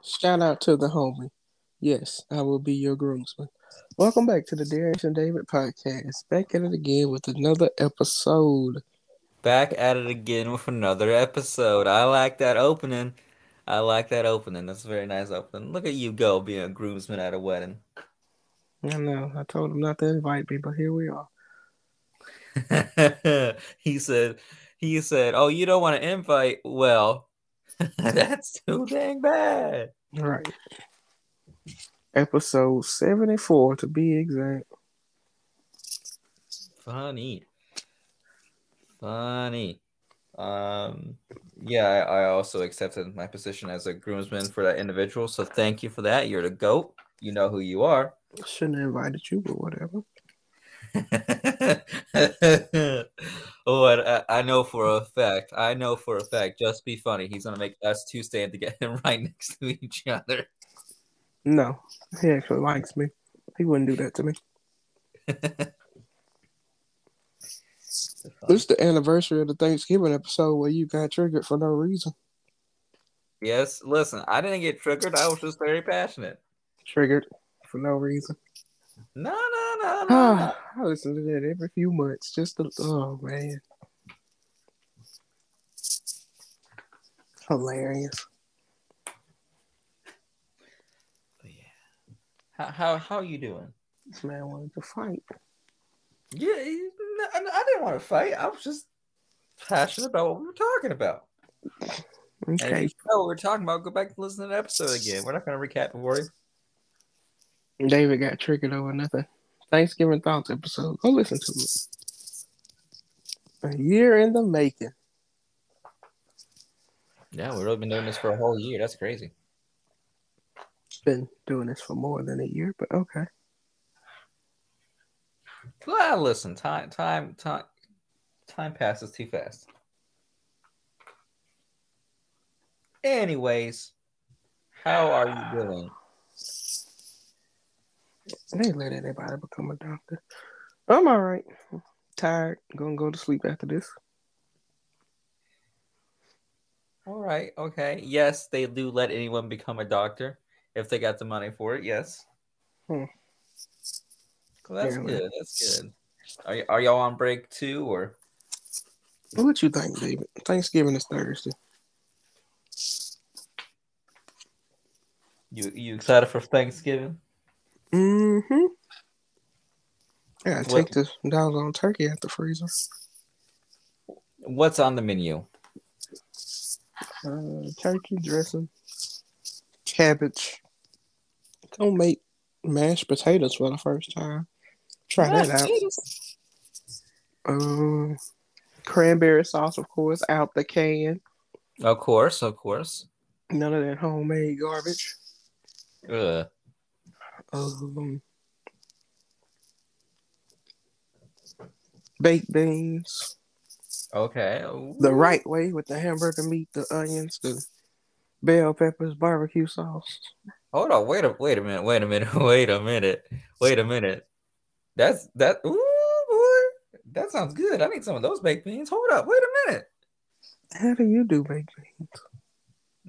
Shout out to the homie. Yes, I will be your groomsman. Welcome back to the Darius and David podcast. Back at it again with another episode. Back at it again with another episode. I like that opening. I like that opening. That's a very nice opening. Look at you go being a groomsman at a wedding. I know. I told him not to invite me, but here we are. he said, he said, "Oh, you don't want to invite? Well, that's too dang bad." Right. Episode seventy-four to be exact. Funny, funny. Um, yeah, I, I also accepted my position as a groomsman for that individual. So thank you for that. You're the goat. You know who you are. Shouldn't have invited you, but whatever. oh, I, I know for a fact. I know for a fact. Just be funny. He's gonna make us two stand together right next to each other. No, he actually likes me. He wouldn't do that to me. This is the anniversary of the Thanksgiving episode where you got triggered for no reason. Yes, listen, I didn't get triggered. I was just very passionate. Triggered for no reason. No, no, no, no. no. Ah, I listen to that every few months. Just to, oh man, hilarious. But yeah, how how how are you doing? This man wanted to fight. Yeah, he- I I didn't want to fight. I was just passionate about what we were talking about. And if Okay, you know what we're talking about, go back and listen to the episode again. We're not going to recap for you. David got triggered over nothing. Thanksgiving thoughts episode. Go listen to it. A year in the making. Yeah, we've really been doing this for a whole year. That's crazy. Been doing this for more than a year, but okay. Well, listen, time, time, time, time passes too fast. Anyways, how are you doing? They let anybody become a doctor. I'm all right. Tired. Gonna go to sleep after this. All right, okay. Yes, they do let anyone become a doctor if they got the money for it. Yes. Hmm. Well, that's good. That's good. Are, y- are y'all on break too, or What you think, David? Thanksgiving is Thursday. you you excited for Thanksgiving? Mm-hmm. I gotta What- take this doggone turkey out the freezer. What's on the menu? Uh, turkey dressing, cabbage. Gonna make mashed potatoes for the first time. Try that out. Um, cranberry sauce, of course, out the can. Of course, of course. None of that homemade garbage. Ugh. Um, baked beans, Okay. the right way with the hamburger meat, the onions, the bell peppers, barbecue sauce. Hold on. Wait a wait a minute. Wait a minute. Wait a minute. Wait a minute. That's that. Ooh, boy. That sounds good. I need some of those baked beans. Hold up. Wait a minute. How do you do baked beans?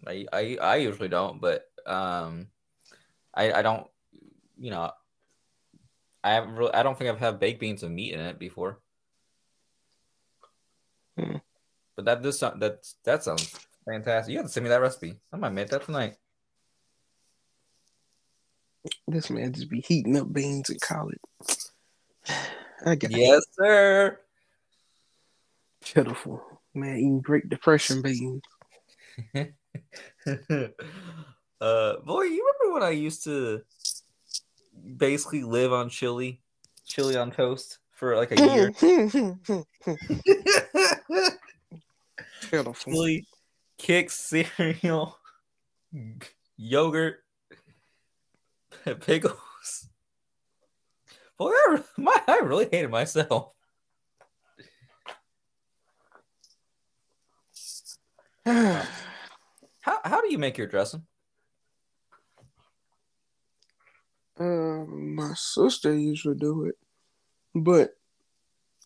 I I, I usually don't, but um, I I don't. You know, I haven't really. I don't think I've had baked beans with meat in it before. Hmm. But that does sound that that sounds fantastic. You have to send me that recipe. I might make that tonight. This man just be heating up beans and call it. I got Yes, sir. pitiful. Man eating Great Depression beans. uh, boy, you remember when I used to basically live on chili, chili on toast for like a year? pitiful. chili, kicks, cereal, yogurt, pickles. Boy, I, my, I really hated myself. How how do you make your dressing? Uh, my sister usually do it, but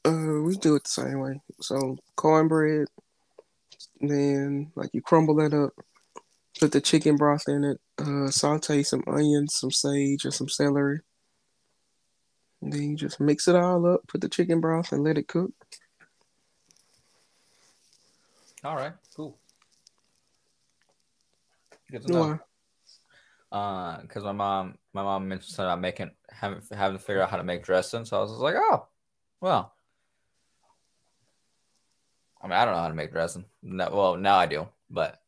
uh, we do it the same way. So cornbread, then like you crumble that up, Put the chicken broth in it. Uh, saute some onions, some sage, and some celery. And then you just mix it all up. Put the chicken broth and let it cook. All right, cool. Good to know. Why? Uh, because my mom, my mom mentioned about making having having to figure out how to make dressing. So I was like, oh, well. I mean, I don't know how to make dressing. No, well, now I do, but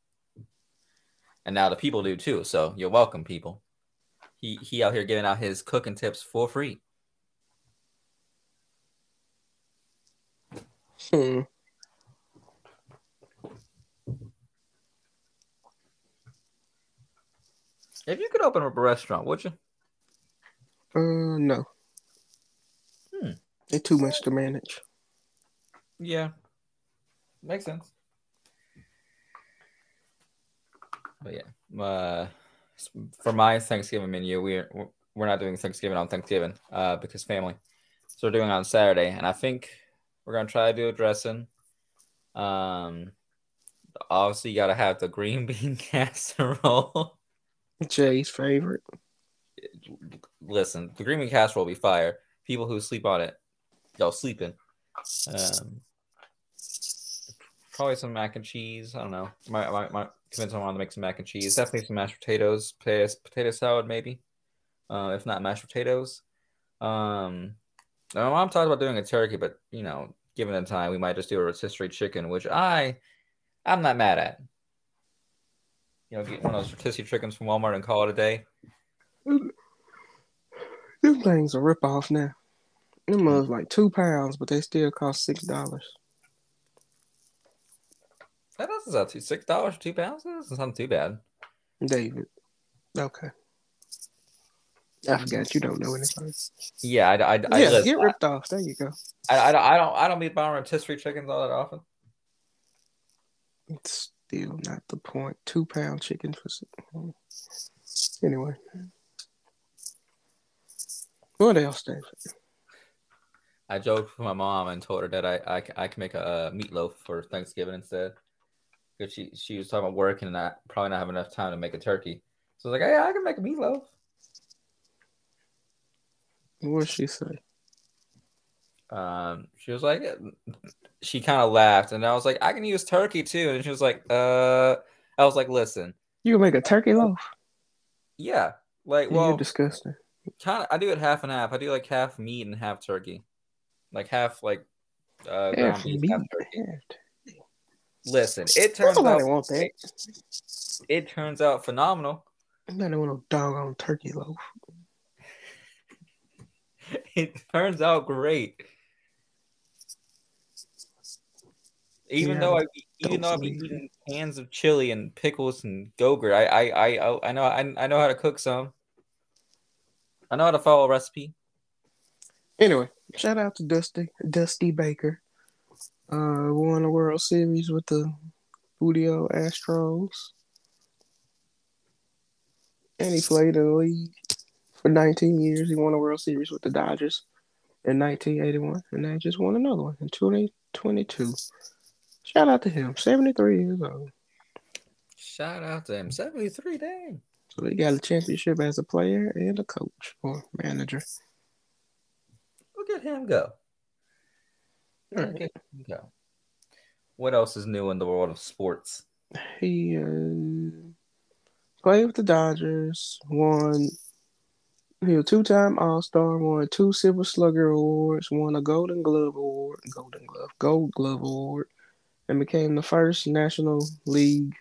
and now the people do too. So you're welcome, people. He he out here giving out his cooking tips for free. Hmm. If you could open up a restaurant, would you? Uh, no. Hmm. It's too much to manage. Yeah, makes sense. But yeah, uh, for my Thanksgiving menu, we're we're not doing Thanksgiving on Thanksgiving uh, because family. So we're doing it on Saturday, and I think we're gonna try to do a dressing. Um, obviously, you gotta have the green bean casserole. Jay's favorite. Listen, the green bean casserole will be fire. People who sleep on it, y'all sleeping. Um, probably some mac and cheese. I don't know. My my, my convince my mom to make some mac and cheese. Definitely some mashed potatoes, potato, potato salad maybe. Uh, if not mashed potatoes. Um, my mom talked about doing a turkey, but you know, given the time, we might just do a rotisserie chicken, which I, I'm not mad at. You know, get one of those rotisserie chickens from Walmart and call it a day. Them things are rip off now. Them was like two pounds, but they still cost six dollars. That doesn't sound too six dollars two pounds. That doesn't sound too bad. David. Okay. I forgot you don't know anything. Yeah, I, I, I yeah, listen, get ripped off. There you go. I, I, I don't I don't eat buying rotisserie chickens all that often. It's still not the point. Two pound chicken for. Anyway. What else, David? I joked with my mom and told her that I I, I can make a, uh meatloaf for Thanksgiving instead. Because she she was talking about working and I probably not have enough time to make a turkey. So I was like, hey, I can make a meatloaf. What'd she say? Um, she was like, she kind of laughed, and I was like, I can use turkey too, and she was like, uh, I was like, listen, You can make a turkey loaf? yeah, like, You're well, disgusting. kind of, I do it half and half. I do like half meat and half turkey, like half like uh, Half meat, half turkey. Listen, it turns Nobody out that. it turns out phenomenal. Nobody want no doggone turkey loaf. It turns out great. Even Yeah, though I even don't though I've been eating cans of chili and pickles and gogurt, I I I I know I, I know how to cook some. I know how to follow a recipe. Anyway, shout out to Dusty Dusty Baker. Uh, won the World Series with the Udio Astros, and he played in the league for 19 years. He won the World Series with the Dodgers in 1981, and they just won another one in 2022. Shout out to him, 73 years old. Shout out to him. 73 dang. So he got a championship as a player and a coach or manager. Look at him go. Look right. at him go. What else is new in the world of sports? He uh, played with the Dodgers, won. He was two time All Star, won two Silver Slugger Awards, won a Golden Glove Award, Golden Glove, Gold Glove Award, and became the first National League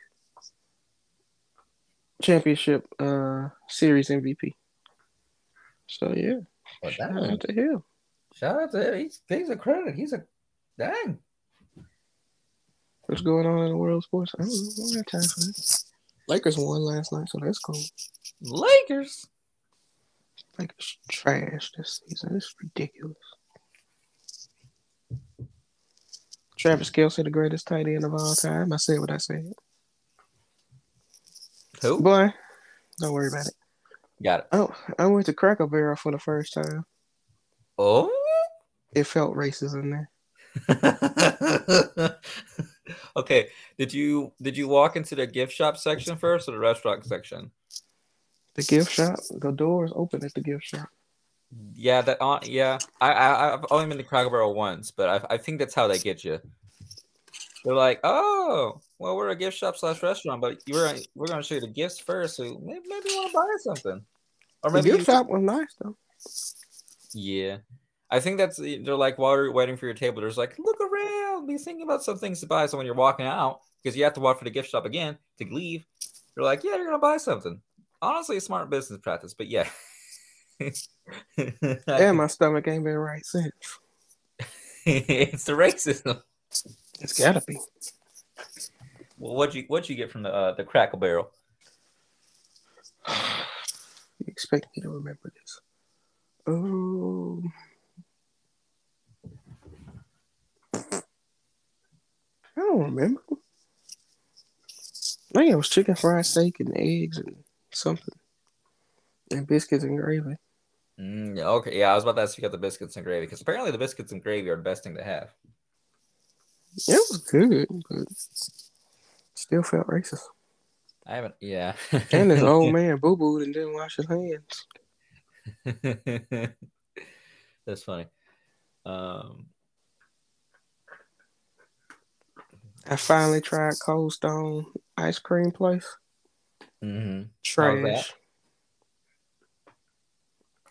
Championship uh, Series MVP. So, yeah, Well, shout dang. out to him. Shout out to him. He's, he's a credit. He's a dang. What's going on in the world of sports? I don't know. I don't have time for this. Lakers won last night, so that's cool. Lakers. Lakers trash this season. It's ridiculous. Travis Kelce, the greatest tight end of all time. I said what I said. Who? Boy, don't worry about it. Got it. Oh, I went to Cracker Barrel for the first time. Oh. It felt racist in there. okay. Did you did you walk into the gift shop section first or the restaurant section? The gift shop. The doors open at the gift shop. Yeah, that uh, yeah. I, I I've only been to Cracker Barrel once, but I, I think that's how they get you. They're like, oh, well, we're a gift shop slash restaurant, but you're we're gonna show you the gifts first, so maybe, maybe you want to buy something. Or maybe the gift you, shop was nice though. Yeah, I think that's they're like while you're waiting for your table, there's like look around, be thinking about some things to buy. So when you're walking out, because you have to walk for the gift shop again to leave, you're like, yeah, you're gonna buy something. Honestly, a smart business practice, but yeah. yeah, my stomach ain't been right since. it's the racism. It's gotta be. Well, what'd you what'd you get from the uh, the Crackle Barrel? you expect me to remember this? Oh. I don't remember. I think it was chicken fried steak and eggs and something. And biscuits and gravy. Mm, yeah, okay. Yeah, I was about to ask you got the biscuits and gravy because apparently the biscuits and gravy are the best thing to have. It was good, but still felt racist. I haven't, yeah. and this old man boo booed and didn't wash his hands. That's funny. Um, I finally tried Cold Stone ice cream place. Mm-hmm. Trash.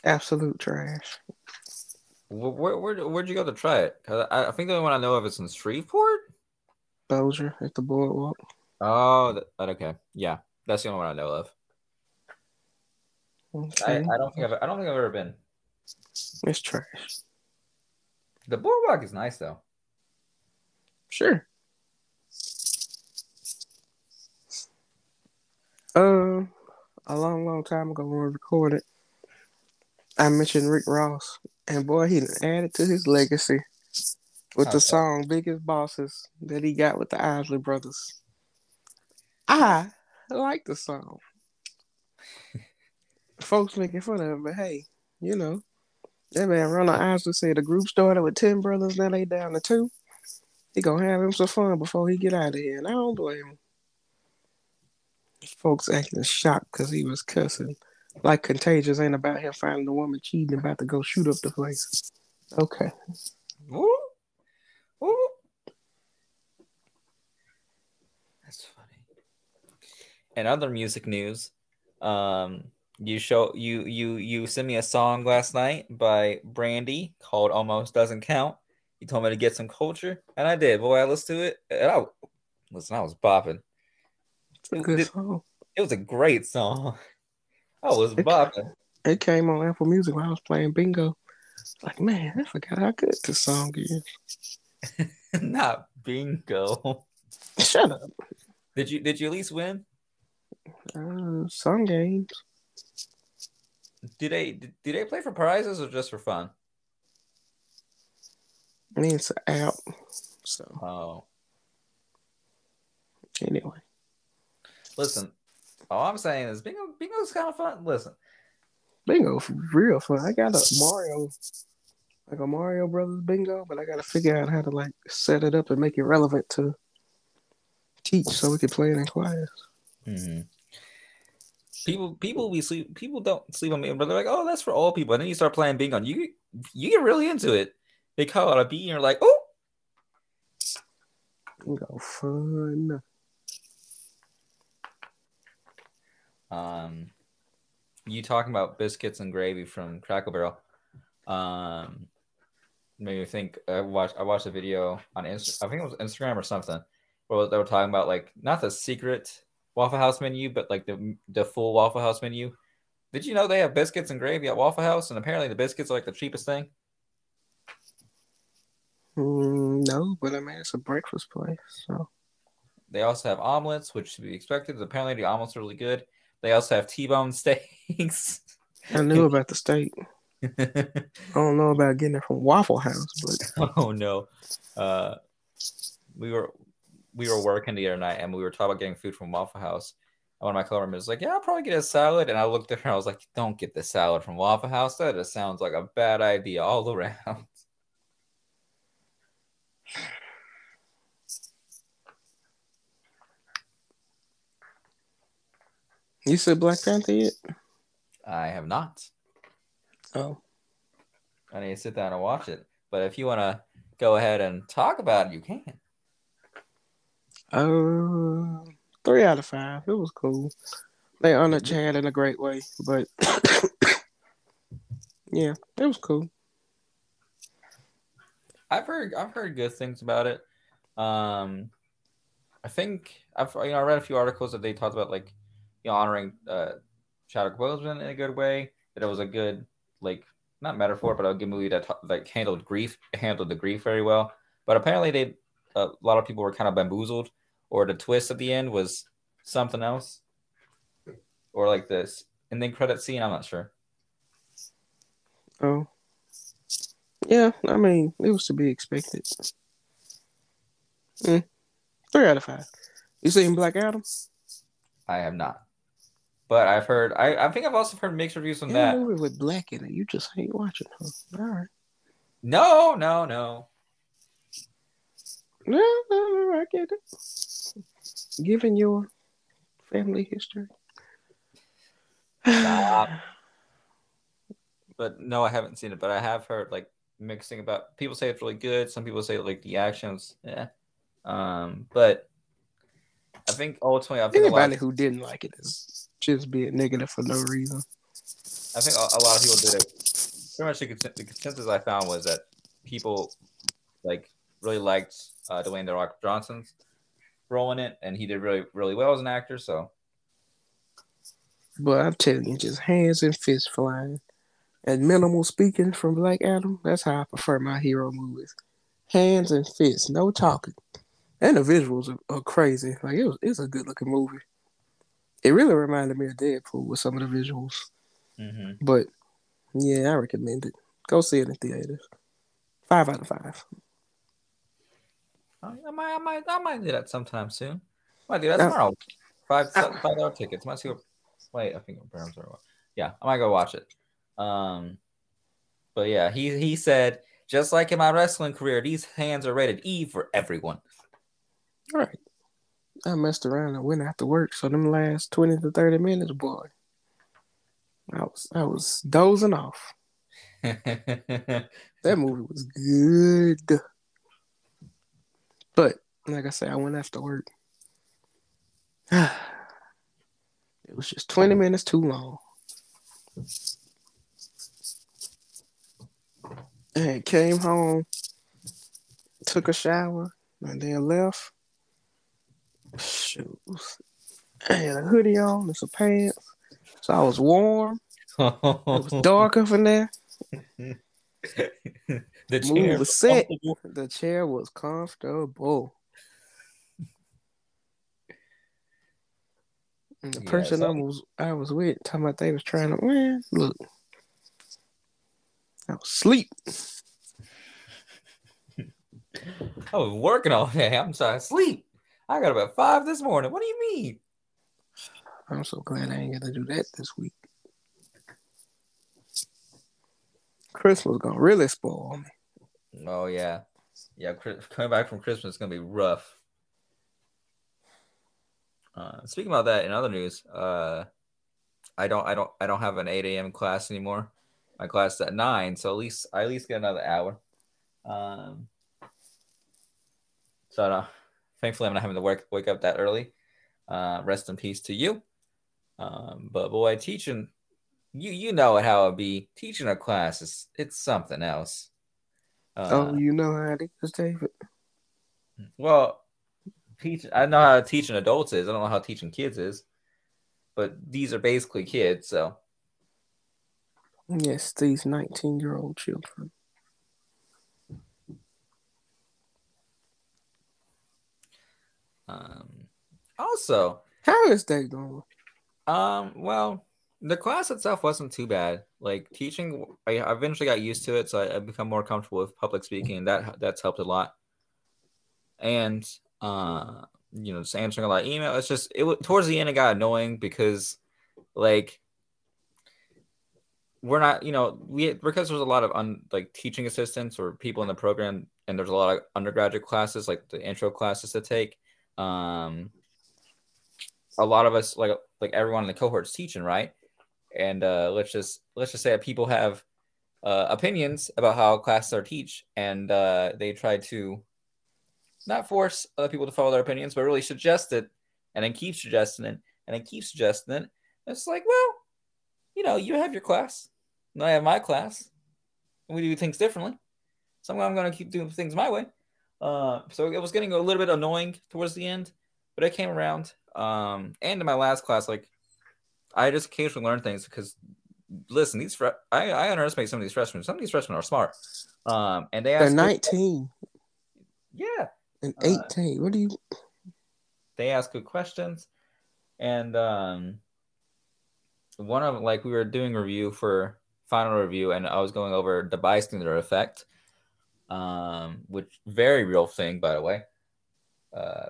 Absolute trash. Where, where, where'd you go to try it? I, I think the only one I know of is in Shreveport. Bossier at the boardwalk. Oh, that, okay, yeah, that's the only one I know of. Okay. I, I don't think I've I don't think I've ever been. It's trash. The boardwalk is nice though. Sure. Uh, a long, long time ago when we recorded, I mentioned Rick Ross, and boy, he added to his legacy with the song "Biggest Bosses" that he got with the Isley Brothers. I like the song. Folks making fun of him, but hey, you know, that man Ronald Isley said the group started with ten brothers, now they down to two. He gonna have him some fun before he get out of here, and I don't blame him folks acting shocked because he was cussing. Like Contagious ain't about him finding a woman cheating, about to go shoot up the place. Okay. Ooh. Ooh. That's funny. And other music news, um, you show you you you sent me a song last night by Brandy called "Almost Doesn't Count." You told me to get some culture, and I did. Boy, I listened to it, and I listen. I was bopping. It's a good it, song. It was a great song. I was it, bopping. It came on Apple Music while I was playing bingo. Like, man, I forgot how good this song is. Not bingo. Shut up. Did you did you at least win? Uh, some games. Do they do they play for prizes or just for fun? I mean, it's an app. So. Oh. Anyway. Listen, all I'm saying is bingo. Bingo's kind of fun. Listen, bingo real fun. I got a Mario, like a Mario Brothers bingo, but I got to figure out how to like set it up and make it relevant to teach, so we can play it in class. Mm-hmm. People, people, we sleep. People don't sleep on me, but they're like, "Oh, that's for all people." And then you start playing bingo, and you you get really into it. They call out a beat, and you're like, "Oh, bingo fun." Um, you talking about biscuits and gravy from Crackle Barrel. Um, made me think. I watched. I watched a video on Insta. I think it was Instagram or something, where they were talking about like not the secret Waffle House menu, but like the the full Waffle House menu. Did you know they have biscuits and gravy at Waffle House, and apparently the biscuits are like the cheapest thing. Mm, no, but I mean it's a breakfast place, so. They also have omelets, which should be expected. Apparently the omelets are really good. They also have T-bone steaks. I knew about the steak. I don't know about getting it from Waffle House, but oh no, uh, we were we were working the other night and we were talking about getting food from Waffle House. And one of my coworkers was like, "Yeah, I'll probably get a salad." And I looked at her, I was like, "Don't get the salad from Waffle House. That just sounds like a bad idea all around." You said Black Panther yet? I have not. Oh, I need to sit down and watch it. But if you want to go ahead and talk about it, you can. uh, three out of five. It was cool. They honored Chad in a great way, but yeah, it was cool. I've heard I've heard good things about it. Um, I think I've you know I read a few articles that they talked about like you know honoring uh, Chadwick Boseman in a good way. That it was a good like not metaphor, but a good movie that like handled grief handled the grief very well. But apparently they a lot of people were kind of bamboozled, or the twist at the end was something else, or like this and ending credit scene. I'm not sure. Oh, yeah. I mean, it was to be expected. Mm. Three out of five. You seen Black Adam? I have not, but I've heard. I, I think I've also heard mixed reviews on that. movie with black in it. You just ain't watching. Huh? All right. No, no, no. No, no, no, I get it. Given your family history. Stop. But no, I haven't seen it. But I have heard like mixing about. People say it's really good. Some people say like the actions, yeah. Um, but I think ultimately, I think. Anybody who didn't like it is just being negative for no reason. I think a, a lot of people did it. Pretty much the, the consensus I found was that people like really liked uh, Dwayne the Rock Johnson's role in it, and he did really really well as an actor. So But I'm telling you, just hands and fists flying. And minimal speaking from Black Adam, that's how I prefer my hero movies. Hands and fists, no talking. And the visuals are, are crazy. Like it was it's a good looking movie. It really reminded me of Deadpool with some of the visuals. mhm. But yeah, I recommend it. Go see it in theaters. Five out of five. I I might, I might, I might do that sometime soon. I Might do that Uh, tomorrow. Five, uh, five dollar tickets. Might see what. Wait, I think Barons are. Yeah, I might go watch it. Um, but yeah, he he said just like in my wrestling career, these hands are rated E for everyone. All right. I messed around and went after work, so them last twenty to thirty minutes, boy. I was I was dozing off. That movie was good. But like I said, I went after work. it was just 20 minutes too long. And came home, took a shower, and then left. Shoes. I had a hoodie on and some pants. So I was warm. It was dark up in there. the chair was set. comfortable. The chair was comfortable. And the Yeah, person I was I was with talking about they was trying to win. look. I was asleep. I was working all day. I'm trying to sleep. I got at five this morning. What do you mean? I'm so glad I ain't got to do that this week. Christmas gonna really spoil me. Oh yeah, yeah. Coming back from Christmas is gonna be rough. Uh, speaking about that, in other news, uh, I don't, I don't, I don't have an eight a.m. class anymore. My class is at nine, so at least I at least get another hour. Um, so uh, thankfully, I'm not having to work wake up that early. Uh, rest in peace to you. Um, but boy, teaching you you know how it be teaching a class is it's something else. Uh, oh, you know how it is, David. well, teach. I know how teaching adults is. I don't know how teaching kids is, but these are basically kids. So Yes, these 19 year old children. Um, also, How is that going? um, well, the class itself wasn't too bad. Like teaching, I eventually got used to it, so I, I become more comfortable with public speaking, and that that's helped a lot. And uh, you know, just answering a lot of email. It's just it wa- towards the end it got annoying because like we're not you know we because there's a lot of un, like teaching assistants or people in the program and there's a lot of undergraduate classes like the intro classes to take um a lot of us like like everyone in the cohort's teaching, right? And uh, let's just let's just say that people have uh, opinions about how classes are teach, and uh, they try to not force other people to follow their opinions, but really suggest it, and then keep suggesting it, and then keep suggesting it. It's like, well, you know, you have your class, and I have my class, and we do things differently. So I'm going to keep doing things my way. Uh, so it was getting a little bit annoying towards the end, but it came around. Um, and in my last class, like I just occasionally learn things because listen, these fre- I, I underestimate some of these freshmen. Some of these freshmen are smart. Um, and they They're 19 yeah, and Uh, 18. what do you? they ask good questions, and um, one of like we were doing review for final review, and I was going over the bystander effect, um, which very real thing by the way. Uh,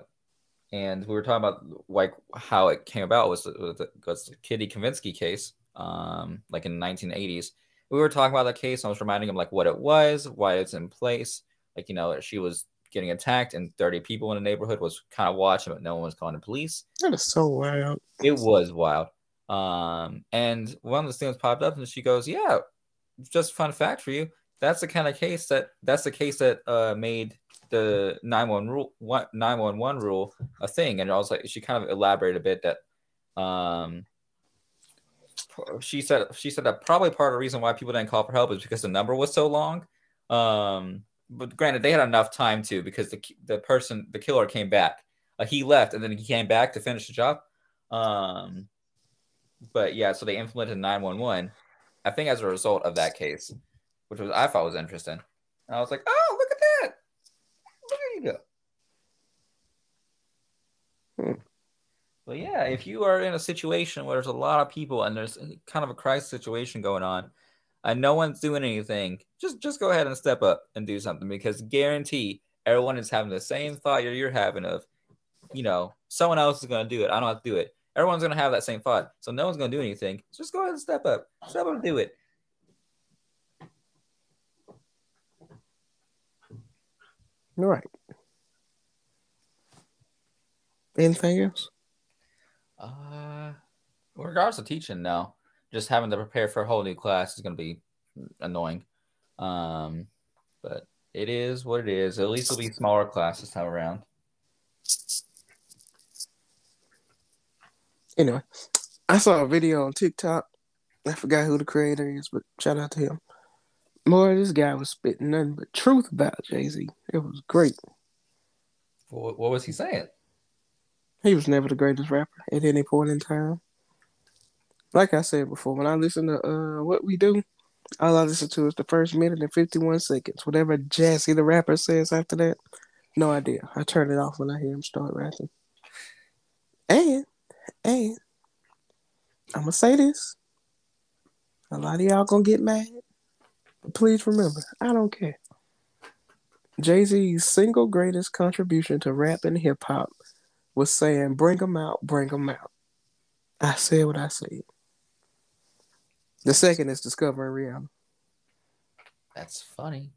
and we were talking about like how it came about was the, was the Kitty Kavinsky case, um, like in the 1980s. We were talking about that case. I was reminding him like what it was, why it's in place. Like you know, she was getting attacked, and 30 people in the neighborhood was kind of watching, but no one was calling the police. That is so wild. It was wild. Um, and one of the things popped up, and she goes, "Yeah, just a fun fact for you. That's the kind of case that that's the case that uh, made the 911 rule 911 rule a thing." And I was like, she kind of elaborated a bit that um, she said she said that probably part of the reason why people didn't call for help is because the number was so long. Um, but granted, they had enough time to because the the person the killer came back. Uh, he left and then he came back to finish the job. Um, but yeah, so they implemented 911. I think as a result of that case, which was I thought was interesting. And I was like, oh, look at that. Look at you go. Hmm. But yeah, if you are in a situation where there's a lot of people and there's kind of a crisis situation going on, and no one's doing anything, just just go ahead and step up and do something because guarantee everyone is having the same thought you're, you're having of, you know, someone else is going to do it. I don't have to do it. Everyone's going to have that same thought. So no one's going to do anything. Just go ahead and step up. Step up and do it. Right. Anything else? Uh, regardless of teaching, no. Just having to prepare for a whole new class is going to be annoying. Um, but it is what it is. At least it'll be smaller class this time around. Anyway, I saw a video on TikTok. I forgot who the creator is, but shout out to him. Boy, this guy was spitting nothing but truth about Jay Z. It was great. What, what was he saying? He was never the greatest rapper at any point in time. Like I said before, when I listen to uh, what we do, all I listen to is the first minute and fifty one seconds. Whatever Jay-Z the rapper says after that, no idea. I turn it off when I hear him start rapping. And and I'm gonna say this. A lot of y'all gonna get mad. But please remember, I don't care. Jay-Z's single greatest contribution to rap and hip hop was saying, bring them out, bring them out. I said what I said. The second is discovering Rihanna. That's funny.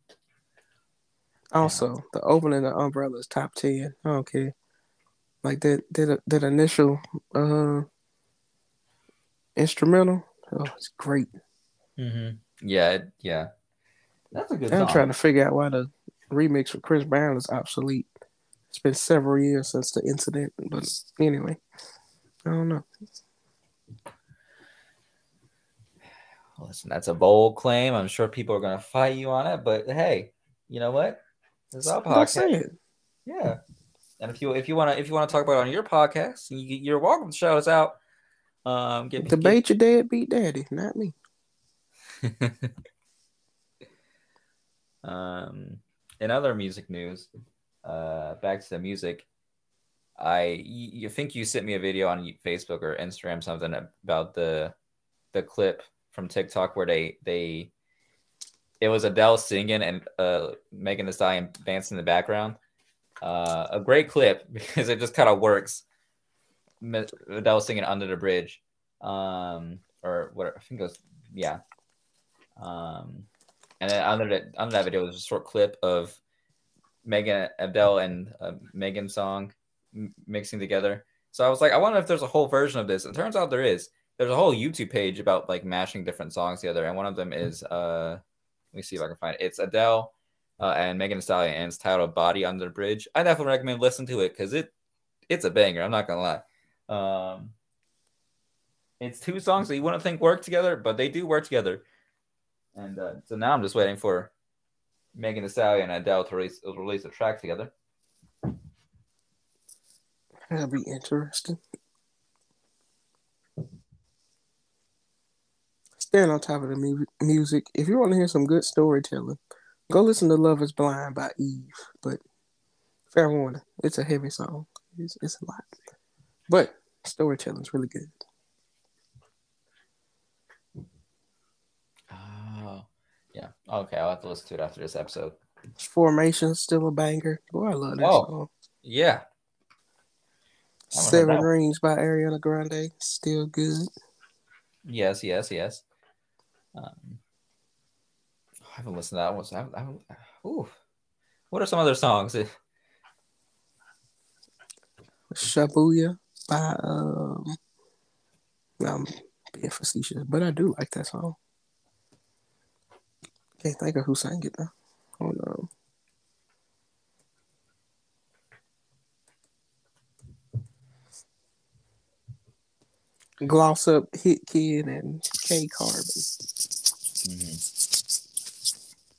Also, the opening of Umbrella's top ten. I don't care. Like that that that initial uh instrumental. Oh, it's great. Mm-hmm. Yeah, it- yeah. That's a good I'm song. trying to figure out why the remix with Chris Brown is obsolete. It's been several years since the incident, but anyway, I don't know. Listen, that's a bold claim. I'm sure people are going to fight you on it, but hey, you know what? Is our podcast. Yeah. And if you if you want to if you want to talk about it on your podcast, you, you're welcome to shout us out. Um, get, Debate your dad beat daddy, not me. um, in other music news, uh, back to the music. I you, think you sent me a video on Facebook or Instagram something about the the clip from TikTok where they they it was Adele singing and uh Megan Thee Stallion dancing in the background. Uh, a great clip because it just kind of works. Adele singing under the bridge, um, or what I think it was, yeah. Um, and then under that under that video was a short clip of Megan Adele and uh, Megan's song m- mixing together, So I was like, I wonder if there's a whole version of this. It turns out there is. There's a whole YouTube page about like mashing different songs together, and one of them is uh, let me see if I can find it. It's Adele uh, and Megan Thee Stallion, and it's titled "Body Under the Bridge." I definitely recommend listen to it because it it's a banger. I'm not gonna lie. Um, it's two songs that you wouldn't think work together, but they do work together. And uh, so now I'm just waiting for Megan Thee Stallion and Adele to release, release a track together. That'll be interesting. Staying on top of the mu- music, if you want to hear some good storytelling, go listen to "Love Is Blind" by Eve. But fair warning, it's a heavy song. It's, it's a lot, but storytelling's really good. Oh, yeah. Okay, I'll have to listen to it after this episode. Formation still a banger. Boy, I love that Oh. song. Yeah. I haven't heard Seven. Rings by Ariana Grande, still good. Yes, yes, yes. Um, I haven't listened to that one. So I haven't, I haven't, ooh. What are some other songs? Shabuya by um I'm being facetious, but I do like that song. Can't think of who sang it though. Hold on. Gloss Up, Hitkidd, and K Carbon. Mm-hmm.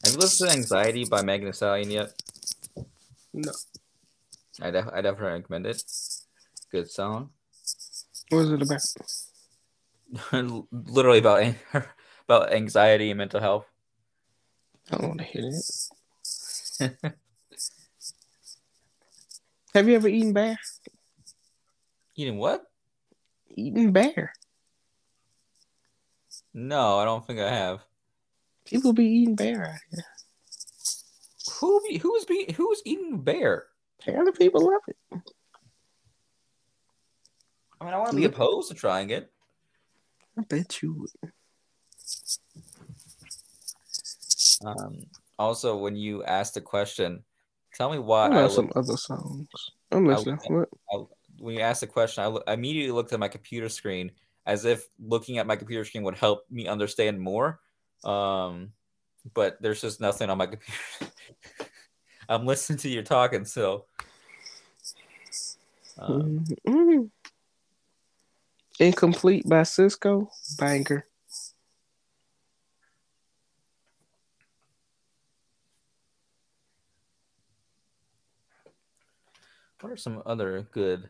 Have you listened to Anxiety by Megan Thee Stallion yet? No. I, def- I definitely recommend it. Good song. What is it about? Literally about about anxiety and mental health. I don't want to hear it. Have you ever eaten bear? Eating what? Eating bear. No, I don't think I have. People be eating bear out here. Who be, who's be who's eating bear? Apparently people love it. I mean, I want to be opposed to trying it. I bet you would. Um, also, when you asked the question, tell me I why know I some looked, other songs. I'm I- listening. What? when you asked the question, I, I immediately looked at my computer screen as if looking at my computer screen would help me understand more. Um, but there's just nothing on my computer. I'm listening to you talking, so. Um, Mhm. Incomplete by Sisqó. Banger. What are some other good,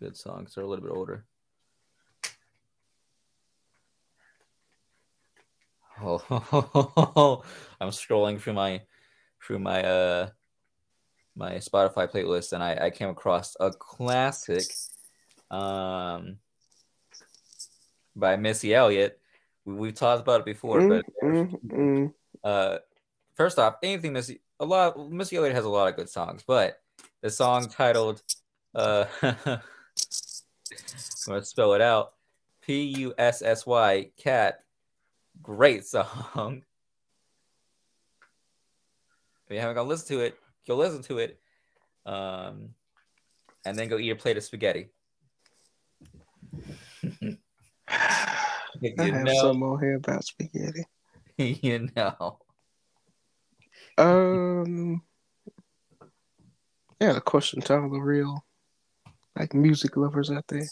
good songs? They're a little bit older. Oh, I'm scrolling through my through my uh my Spotify playlist and I, I came across a classic um by Missy Elliott. We, we've talked about it before, Mm, but mm, mm. uh first off, anything Missy a lot Missy Elliott has a lot of good songs, but the song titled uh I'm gonna spell it out. P U S S Y cat. Great song. If you haven't gone listen to it, go listen to it. Um and then go eat a plate of spaghetti. If I you have know, some more here about spaghetti. you know. Um, yeah, the question to all the real like music lovers out there.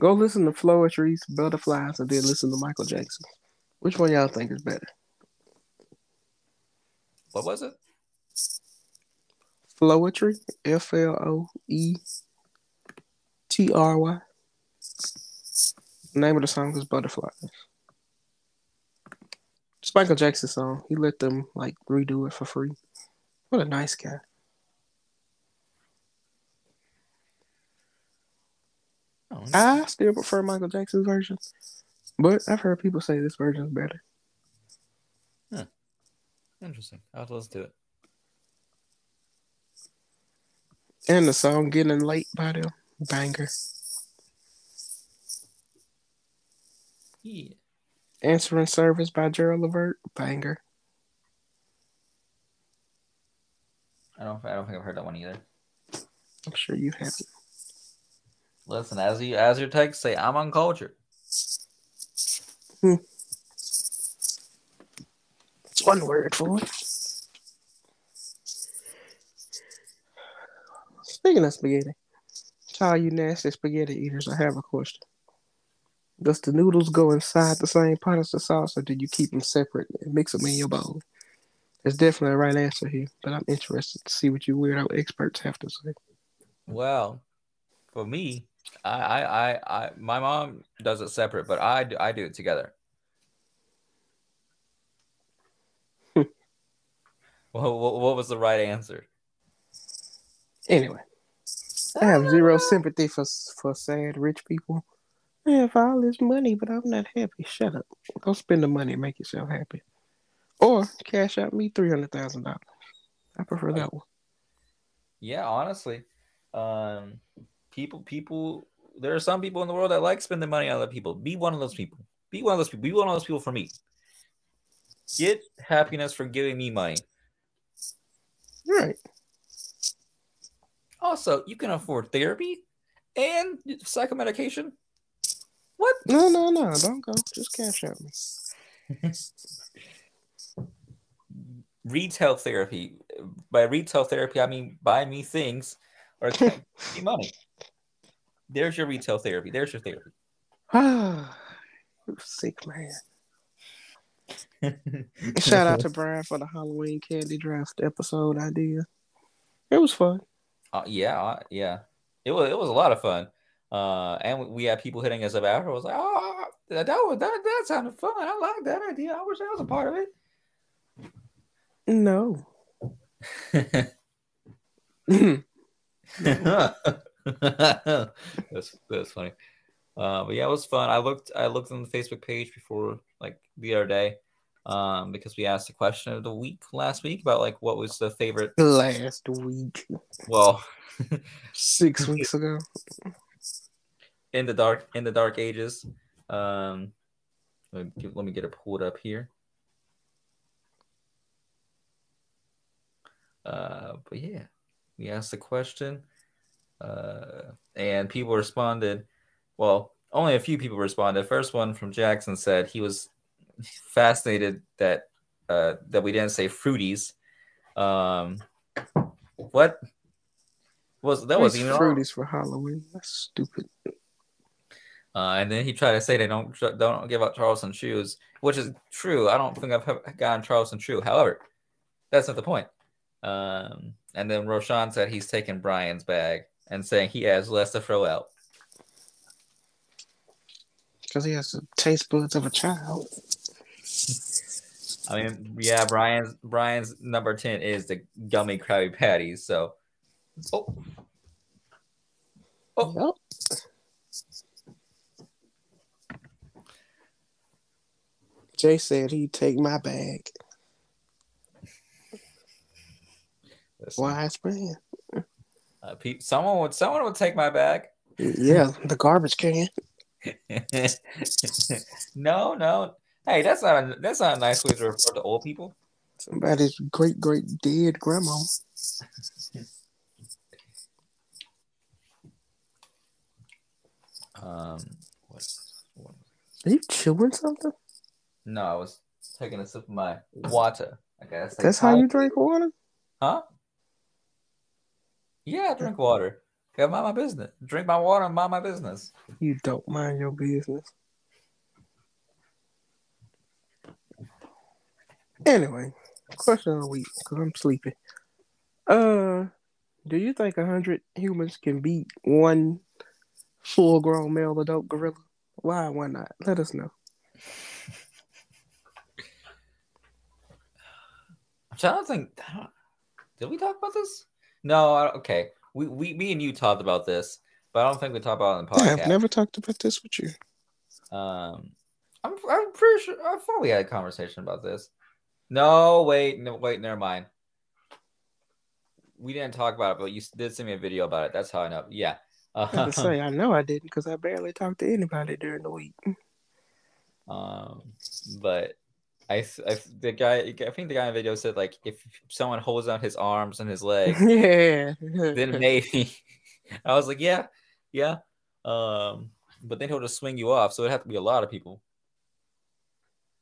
Go listen to Floetry's Butterflies and then listen to Michael Jackson. Which one y'all think is better? What was it? Floetry, F L O E T R Y. Name of the song is Butterflies. It's Michael Jackson's song. He let them like redo it for free. What a nice guy. Oh, I still prefer Michael Jackson's version, but I've heard people say this version is better. interesting. I'll listen to it. And the song "Getting Late" by them, banger. Yeah. Answering Service by Gerald Levert, banger. I don't I don't think I've heard that one either. I'm sure you haven't. Listen, as you as your text say, I'm uncultured. Hmm. It's one word for it. Speaking of spaghetti, to all you nasty spaghetti eaters, I have a question. Does the noodles go inside the same pot as the sauce, or do you keep them separate and mix them in your bowl? There's definitely a right answer here, but I'm interested to see what you weirdo experts have to say. Well, for me, I, I, I, I my mom does it separate, but I, do- I do it together. what, what, what was the right answer? Anyway, I have zero sympathy for for sad rich people. I have all this money, but I'm not happy. Shut up. Go spend the money and make yourself happy. Or cash out me three hundred thousand dollars. I prefer that one. Yeah, honestly, um, people, people, there are some people in the world that like spending money on other people. Be one of those people. Be one of those people. Be one of those people for me. Get happiness for giving me money. Right. Also, you can afford therapy and psychomedication. What? No, no, no. Don't go. Just cash out me. Retail therapy. By retail therapy, I mean buy me things or give me money. There's your retail therapy. There's your therapy. Ah, you sick man. Shout out to Brian for the Halloween candy draft episode idea. It was fun. Uh, yeah, uh, yeah. It was it was a lot of fun. Uh, and we, we had people hitting us up after. I was like, oh, that that, was, that that sounded fun. I like that idea. I wish I was a part of it. No. that's that's funny. Uh, but yeah, it was fun. I looked I looked on the Facebook page before like the other day, um, because we asked the question of the week last week about like what was the favorite Last week. well Six weeks ago. in the dark in the dark ages. Um, let me, let me get it pulled up here. Uh, but yeah, we asked the question, uh, and people responded. Well, only a few people responded. First one from Jackson said he was fascinated that uh, that we didn't say fruities. Um, what was that? Was even fruities for Halloween. That's stupid. Uh, and then he tried to say they don't don't give out Charleston Chews, which is true. I don't think I've gotten Charleston Chew. However, that's not the point. Um, and then Roshan said he's taking Brian's bag and saying he has less to throw out. Because he has the taste buds of a child. I mean, yeah, Brian's Brian's number ten is the gummy Krabby Patties. So, oh, oh, Yep. Jay said he'd take my bag. listen, Wise man. Uh, pe- someone would someone would take my bag. Yeah, the garbage can. no, no. Hey, that's not a that's not a nice way to refer to old people. Somebody's great great dead grandma. Um, what, what? Are you chewing something? No, I was taking a sip of my water. I guess That's how you drink water? Huh? Yeah, I drink water. Gotta mind my business. Drink my water and mind my business. You don't mind your business. Anyway, question of the week, because I'm sleepy. Uh, do you think a hundred humans can beat one full-grown male adult gorilla? Why? Why not? Let us know. I'm trying to think. Did we talk about this? No. I, okay. We, we me and you talked about this, but I don't think we talked about it in the podcast. I've never talked about this with you. Um, I'm I'm pretty sure I thought we had a conversation about this. No, wait, no, wait, never mind. We didn't talk about it, but you did send me a video about it. That's how I know. Yeah. I have to say, I know I didn't because I barely talked to anybody during the week. Um, but I, I, the guy, I think the guy in the video said like if someone holds out his arms and his legs, yeah. then maybe. I was like, yeah, yeah. Um, but then he'll just swing you off, so it'd have to be a lot of people.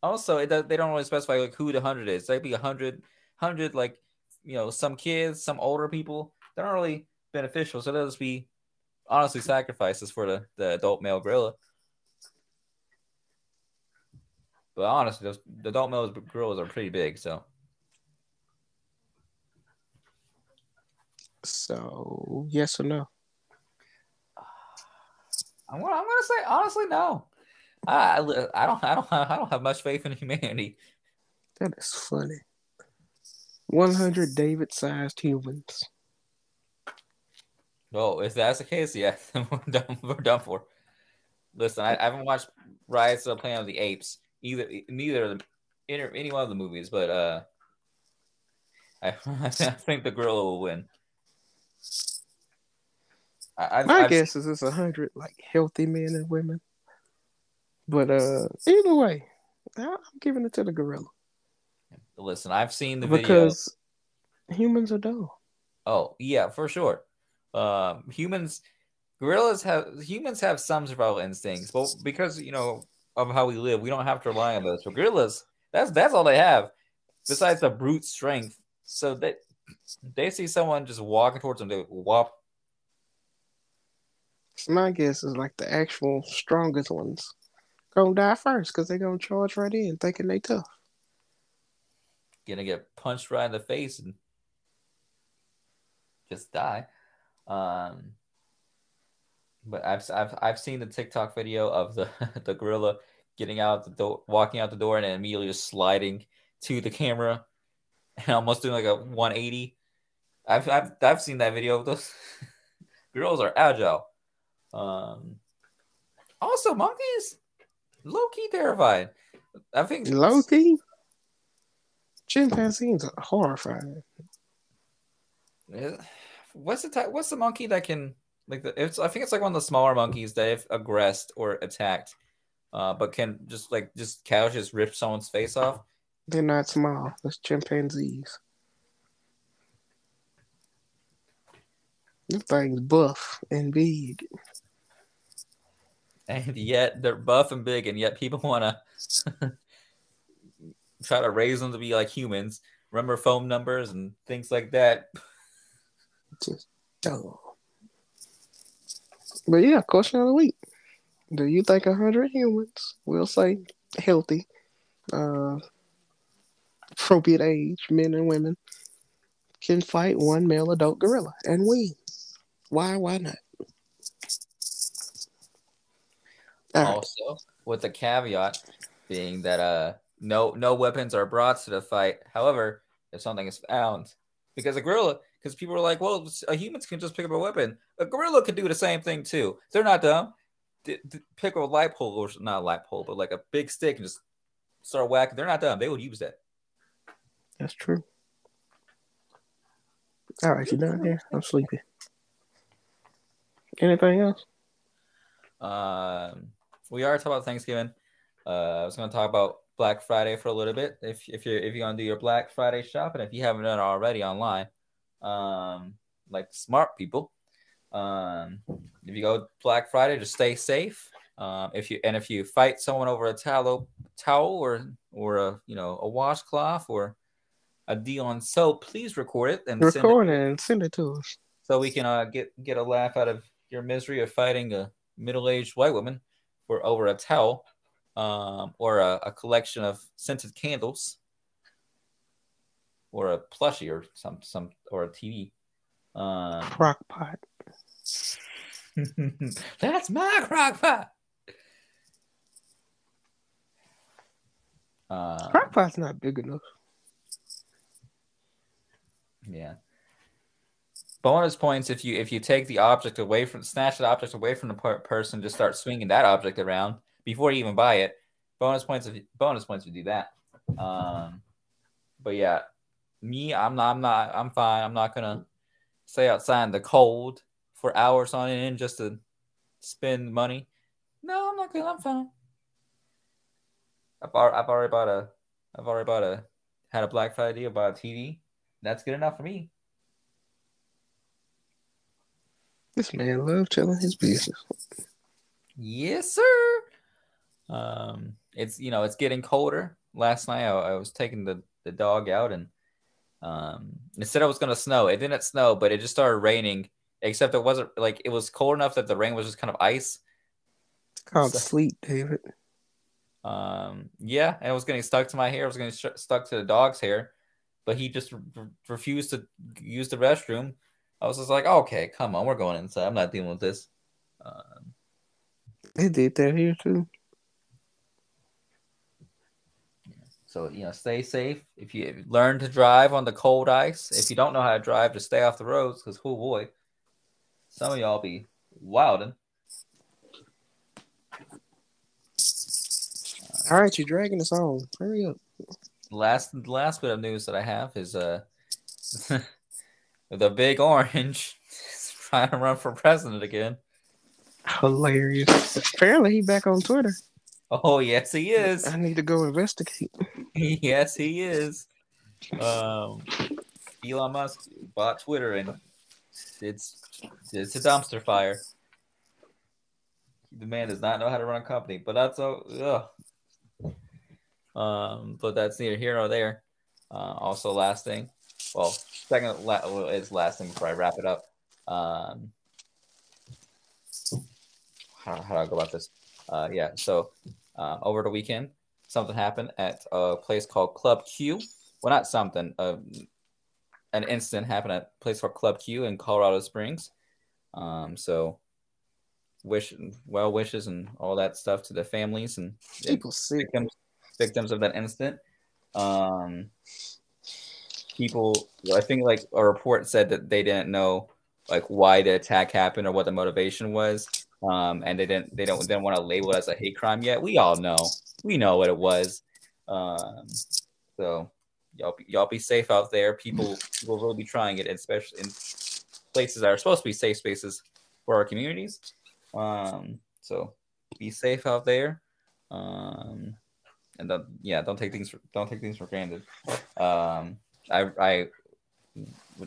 Also, it does, they don't really specify like who the hundred is. They'd be a hundred, hundred like you know some kids, some older people. They're not really beneficial, so they'll just be honestly sacrifices for the, the adult male gorilla. But honestly, those the adult male gorillas are pretty big, so. So yes or no? I'm gonna, I'm gonna say honestly no. I, I don't I don't I don't have much faith in humanity. That is funny. One hundred David-sized humans. Oh, if that's the case, yeah, we're done. We're done for. Listen, I, I haven't watched Rise of the Planet of the Apes either. Neither of them, any, any one of the movies, but uh, I, I think the gorilla will win. I, My I've, guess is it's a hundred like healthy men and women. But uh, either way, I'm giving it to the gorilla. Listen, I've seen the videos because video. humans are dumb. Oh yeah, for sure. Um, humans, gorillas have humans have some survival instincts, but because you know of how we live, we don't have to rely on those. For gorillas, that's that's all they have, besides the brute strength. So they they see someone just walking towards them, they whop. My guess is like the actual strongest ones gonna die first because they're gonna charge right in thinking they tough. Gonna get punched right in the face and just die. Um, but I've I've I've seen the TikTok video of the the gorilla getting out the door, walking out the door, and then immediately just sliding to the camera and almost doing like a 180. I've I've I've seen that video. Those gorillas are agile. Um, also monkeys, low key terrified. I think low key. Chimpanzees are horrifying. What's the type, what's the monkey that can like the, it's I think it's like one of the smaller monkeys that if aggressed or attacked, uh, but can just like just casually just rip someone's face off. They're not small. It's chimpanzees. This thing's buff and big. And yet they're buff and big, and yet people want to try to raise them to be like humans. Remember phone numbers and things like that. Just dumb. But yeah, question of the week. Do you think a hundred humans, we'll say healthy, uh, appropriate age, men and women, can fight one male adult gorilla and win? Why? Why not? All also, right. with the caveat being that uh, no no weapons are brought to the fight. However, if something is found, because a gorilla because people are like, well, humans can just pick up a weapon. A gorilla can do the same thing too. They're not dumb. D- d- pick up a light pole or not a light pole, but like a big stick and just start whacking. They're not dumb. They would use that. That's true. All right, you done here? I'm sleepy. Anything else? Um, we are talking about Thanksgiving. Uh, I was going to talk about Black Friday for a little bit. If if you're if you're gonna do your Black Friday shopping, if you haven't done it already online, um, like smart people. Um, if you go Black Friday, just stay safe. Um, if you and if you fight someone over a towel, towel or or a you know a washcloth or a Dion soap, please record it and record send it, and send it to us so we can uh, get get a laugh out of your misery of fighting a middle aged white woman for over a towel um, or a, a collection of scented candles or a plushie or some some or a TV. Um, crock pot. That's my crock pot. Uh, crock pot's not big enough. Yeah. Bonus points if you if you take the object away from snatch the object away from the per- person, just start swinging that object around before you even buy it. Bonus points if bonus points if you do that. Um, but yeah, me, I'm not, I'm not, I'm fine. I'm not gonna stay outside in the cold for hours on end just to spend money. No, I'm not good. I'm fine. I've, I've already bought a, I've already bought a, had a Black Friday deal, bought a TV. That's good enough for me. This man loves telling his business. Yes, sir. Um, it's you know it's getting colder. Last night I, I was taking the the dog out and um, it said it was gonna snow. It didn't snow, but it just started raining. Except it wasn't like it was cold enough that the rain was just kind of ice. It's called sleep, David. Um, yeah, and it was getting stuck to my hair. It was getting sh- stuck to the dog's hair, but he just re- refused to use the restroom. I was just like, okay, come on, we're going inside. I'm not dealing with this. Um, They did that here too. So you know, stay safe. If you learn to drive on the cold ice, if you don't know how to drive, just stay off the roads because, oh boy, some of y'all be wilding. All right, you're dragging us on. Hurry up. last last bit of news that I have is uh the big orange is trying to run for president again. Hilarious. Apparently, he back on Twitter. Oh yes, he is. I need to go investigate. yes, he is. Um, Elon Musk bought Twitter, and it's it's a dumpster fire. The man does not know how to run a company, but that's oh, ugh. Um, but that's neither here nor there. Uh, also, last thing, well, second la- it's last thing before I wrap it up. Um, how, how do I go about this? Uh, yeah, so uh, over the weekend, something happened at a place called Club Q. Well, not something. Uh, an incident happened at a place called Club Q in Colorado Springs. Um, so wish well wishes and all that stuff to the families and People victims victims of that incident. Um, people, I think like a report said that they didn't know like why the attack happened or what the motivation was. Um, and they didn't they don't didn't want to label it as a hate crime yet. We all know, we know what it was. Um, so y'all be, y'all be safe out there. People will be trying it, especially in places that are supposed to be safe spaces for our communities. Um, so be safe out there. Um, and don't, yeah, don't take things for, don't take things for granted. Um, I I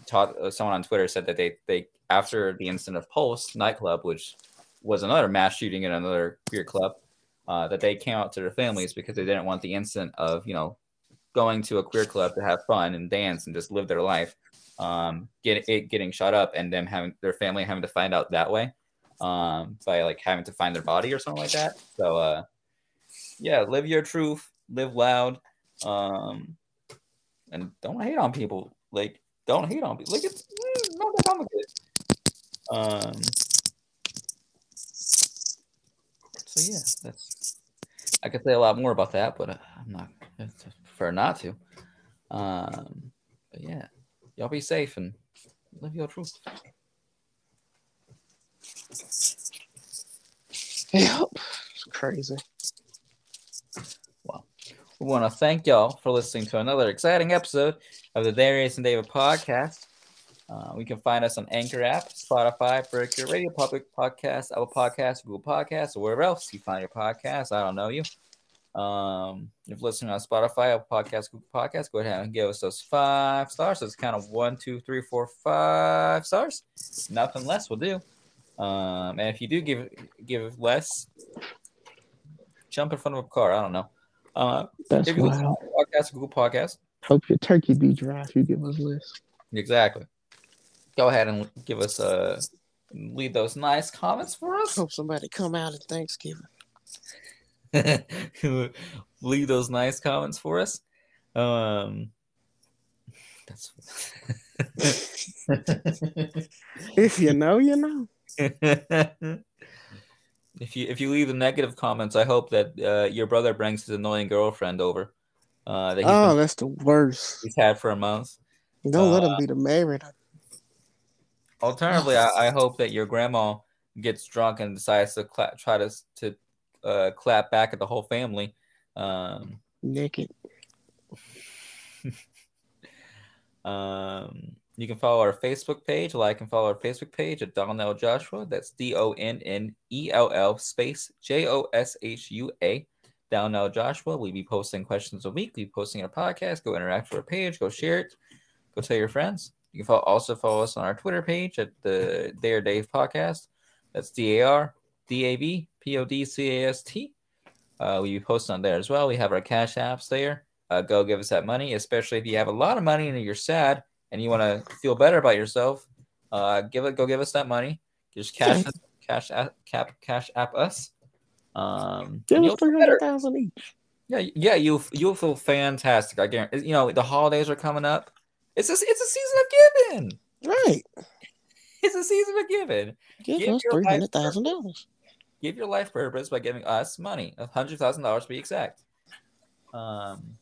taught someone on Twitter said that they they after the incident of Pulse nightclub, which was another mass shooting in another queer club, uh, that they came out to their families because they didn't want the incident of you know going to a queer club to have fun and dance and just live their life, um, get it getting shot up and them having their family having to find out that way, um, by like having to find their body or something like that. So uh, yeah, live your truth, live loud, um, and don't hate on people. Like don't hate on people. Like it's mm, not that complicated. Um. So yeah, that's. I could say a lot more about that, but uh, I'm not. I prefer not to. Um. But yeah, y'all be safe and live your truth. Yep. It's crazy. Well, we want to thank y'all for listening to another exciting episode of the Darius and David podcast. Uh, we can find us on Anchor app, Spotify, Breaker Radio, Public Podcast, Apple Podcasts, Google Podcasts, or wherever else you find your podcast. I don't know you. Um, if you're listening on Spotify, Apple Podcasts, Google Podcasts, go ahead and give us those five stars. So it's kind of one, two, three, four, five stars. Nothing less will do. Um, and if you do give give less, jump in front of a car. I don't know. Uh, That's if you listen to podcast, Google Podcast, Hope your turkey be dry if you give us list. exactly. Go ahead and give us a leave those nice comments for us. Hope somebody come out at Thanksgiving. leave those nice comments for us. Um, that's If you know, you know. if you if you leave the negative comments, I hope that uh, your brother brings his annoying girlfriend over. Uh, that Oh, been- that's the worst. he's had for a month. Don't let Uh, him be the married. Alternatively, I, I hope that your grandma gets drunk and decides to cla- try to to uh, clap back at the whole family. Um, Naked. um, you can follow our Facebook page. Like and follow our Facebook page at Donnell Joshua. That's D O N N E L L space J O S H U A. Donnell Joshua. We be posting questions a week. We be posting our podcast. Go interact with our page. Go share it. Go tell your friends. You can follow, also follow us on our Twitter page at the Dare Dave Podcast. That's D A R D A V P O D C A S T. Uh, we post on there as well. We have our cash apps there. Uh, go give us that money, especially if you have a lot of money and you're sad and you want to feel better about yourself. Uh, give it, go give us that money. Just cash, cash, app, cap, cash app us. Um, you'll feel better. each. Yeah, you- yeah, you'll you'll feel fantastic. I guarantee. You know, the holidays are coming up. It's a it's a season of giving. Right. It's a season of giving. Give, Give us your three life dollars. Give your life purpose by giving us money, a hundred thousand dollars to be exact. Um,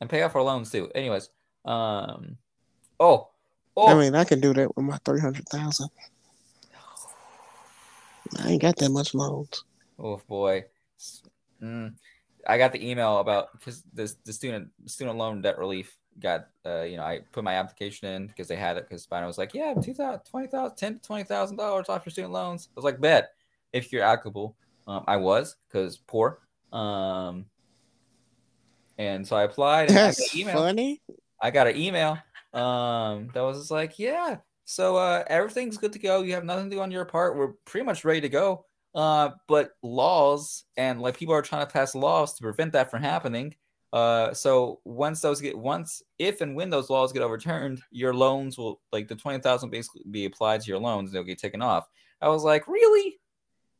and pay off our loans too. Anyways, um, oh, oh, I mean, I can do that with my three hundred thousand. I ain't got that much loans. Oh boy, mm, I got the email about because this the student student loan debt relief got uh you know I put my application in because they had it because Spino was like yeah two thousand twenty thousand ten to twenty thousand dollars off your student loans. I was like bet if you're applicable. Um, I was because poor. Um, and so I applied. I That's an email. funny. I got an email um that was just like, yeah, so uh everything's good to go. You have nothing to do on your part. We're pretty much ready to go. Uh, but laws and like people are trying to pass laws to prevent that from happening. Uh, so once those get once if and when those laws get overturned, your loans will like the twenty thousand basically be applied to your loans. They'll get taken off. I was like, really,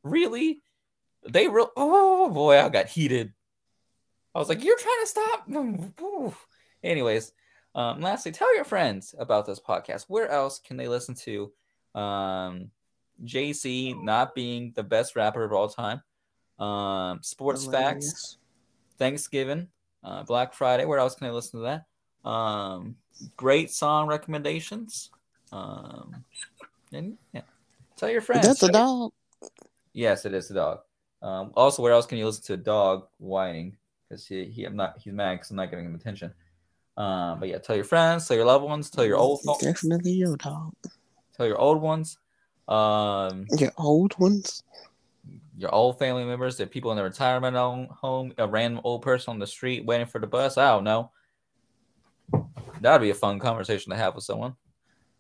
really? They real? Oh boy, I got heated. I was like, you're trying to stop. Anyways, um, lastly, tell your friends about this podcast. Where else can they listen to um, Jay-Z not being the best rapper of all time? Um, sports facts, Thanksgiving, uh, Black Friday. Where else can I listen to that? Um, great song recommendations. Um, and yeah, tell your friends. That's a dog. Yes, it is a dog. Um, also, where else can you listen to a dog whining? Because he, he, I'm not, he's mad because I'm not giving him attention. Um, but yeah, tell your friends, tell your loved ones, tell your old, folks, Definitely your dog. tell your old ones, um, Your old ones. your old family members, the people in the retirement home, home, a random old person on the street waiting for the bus. I don't know. That'd be a fun conversation to have with someone.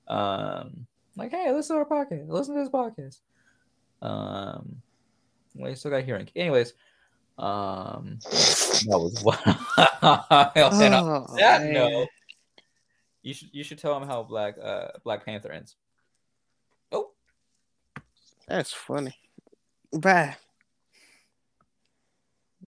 Um, like, hey, listen to our podcast. Listen to this podcast. Um, well, you still got hearing. Anyways, um, that was what. And on Oh, that man. note, you should you should tell him how Black uh Black Panther ends. That's funny. Bye.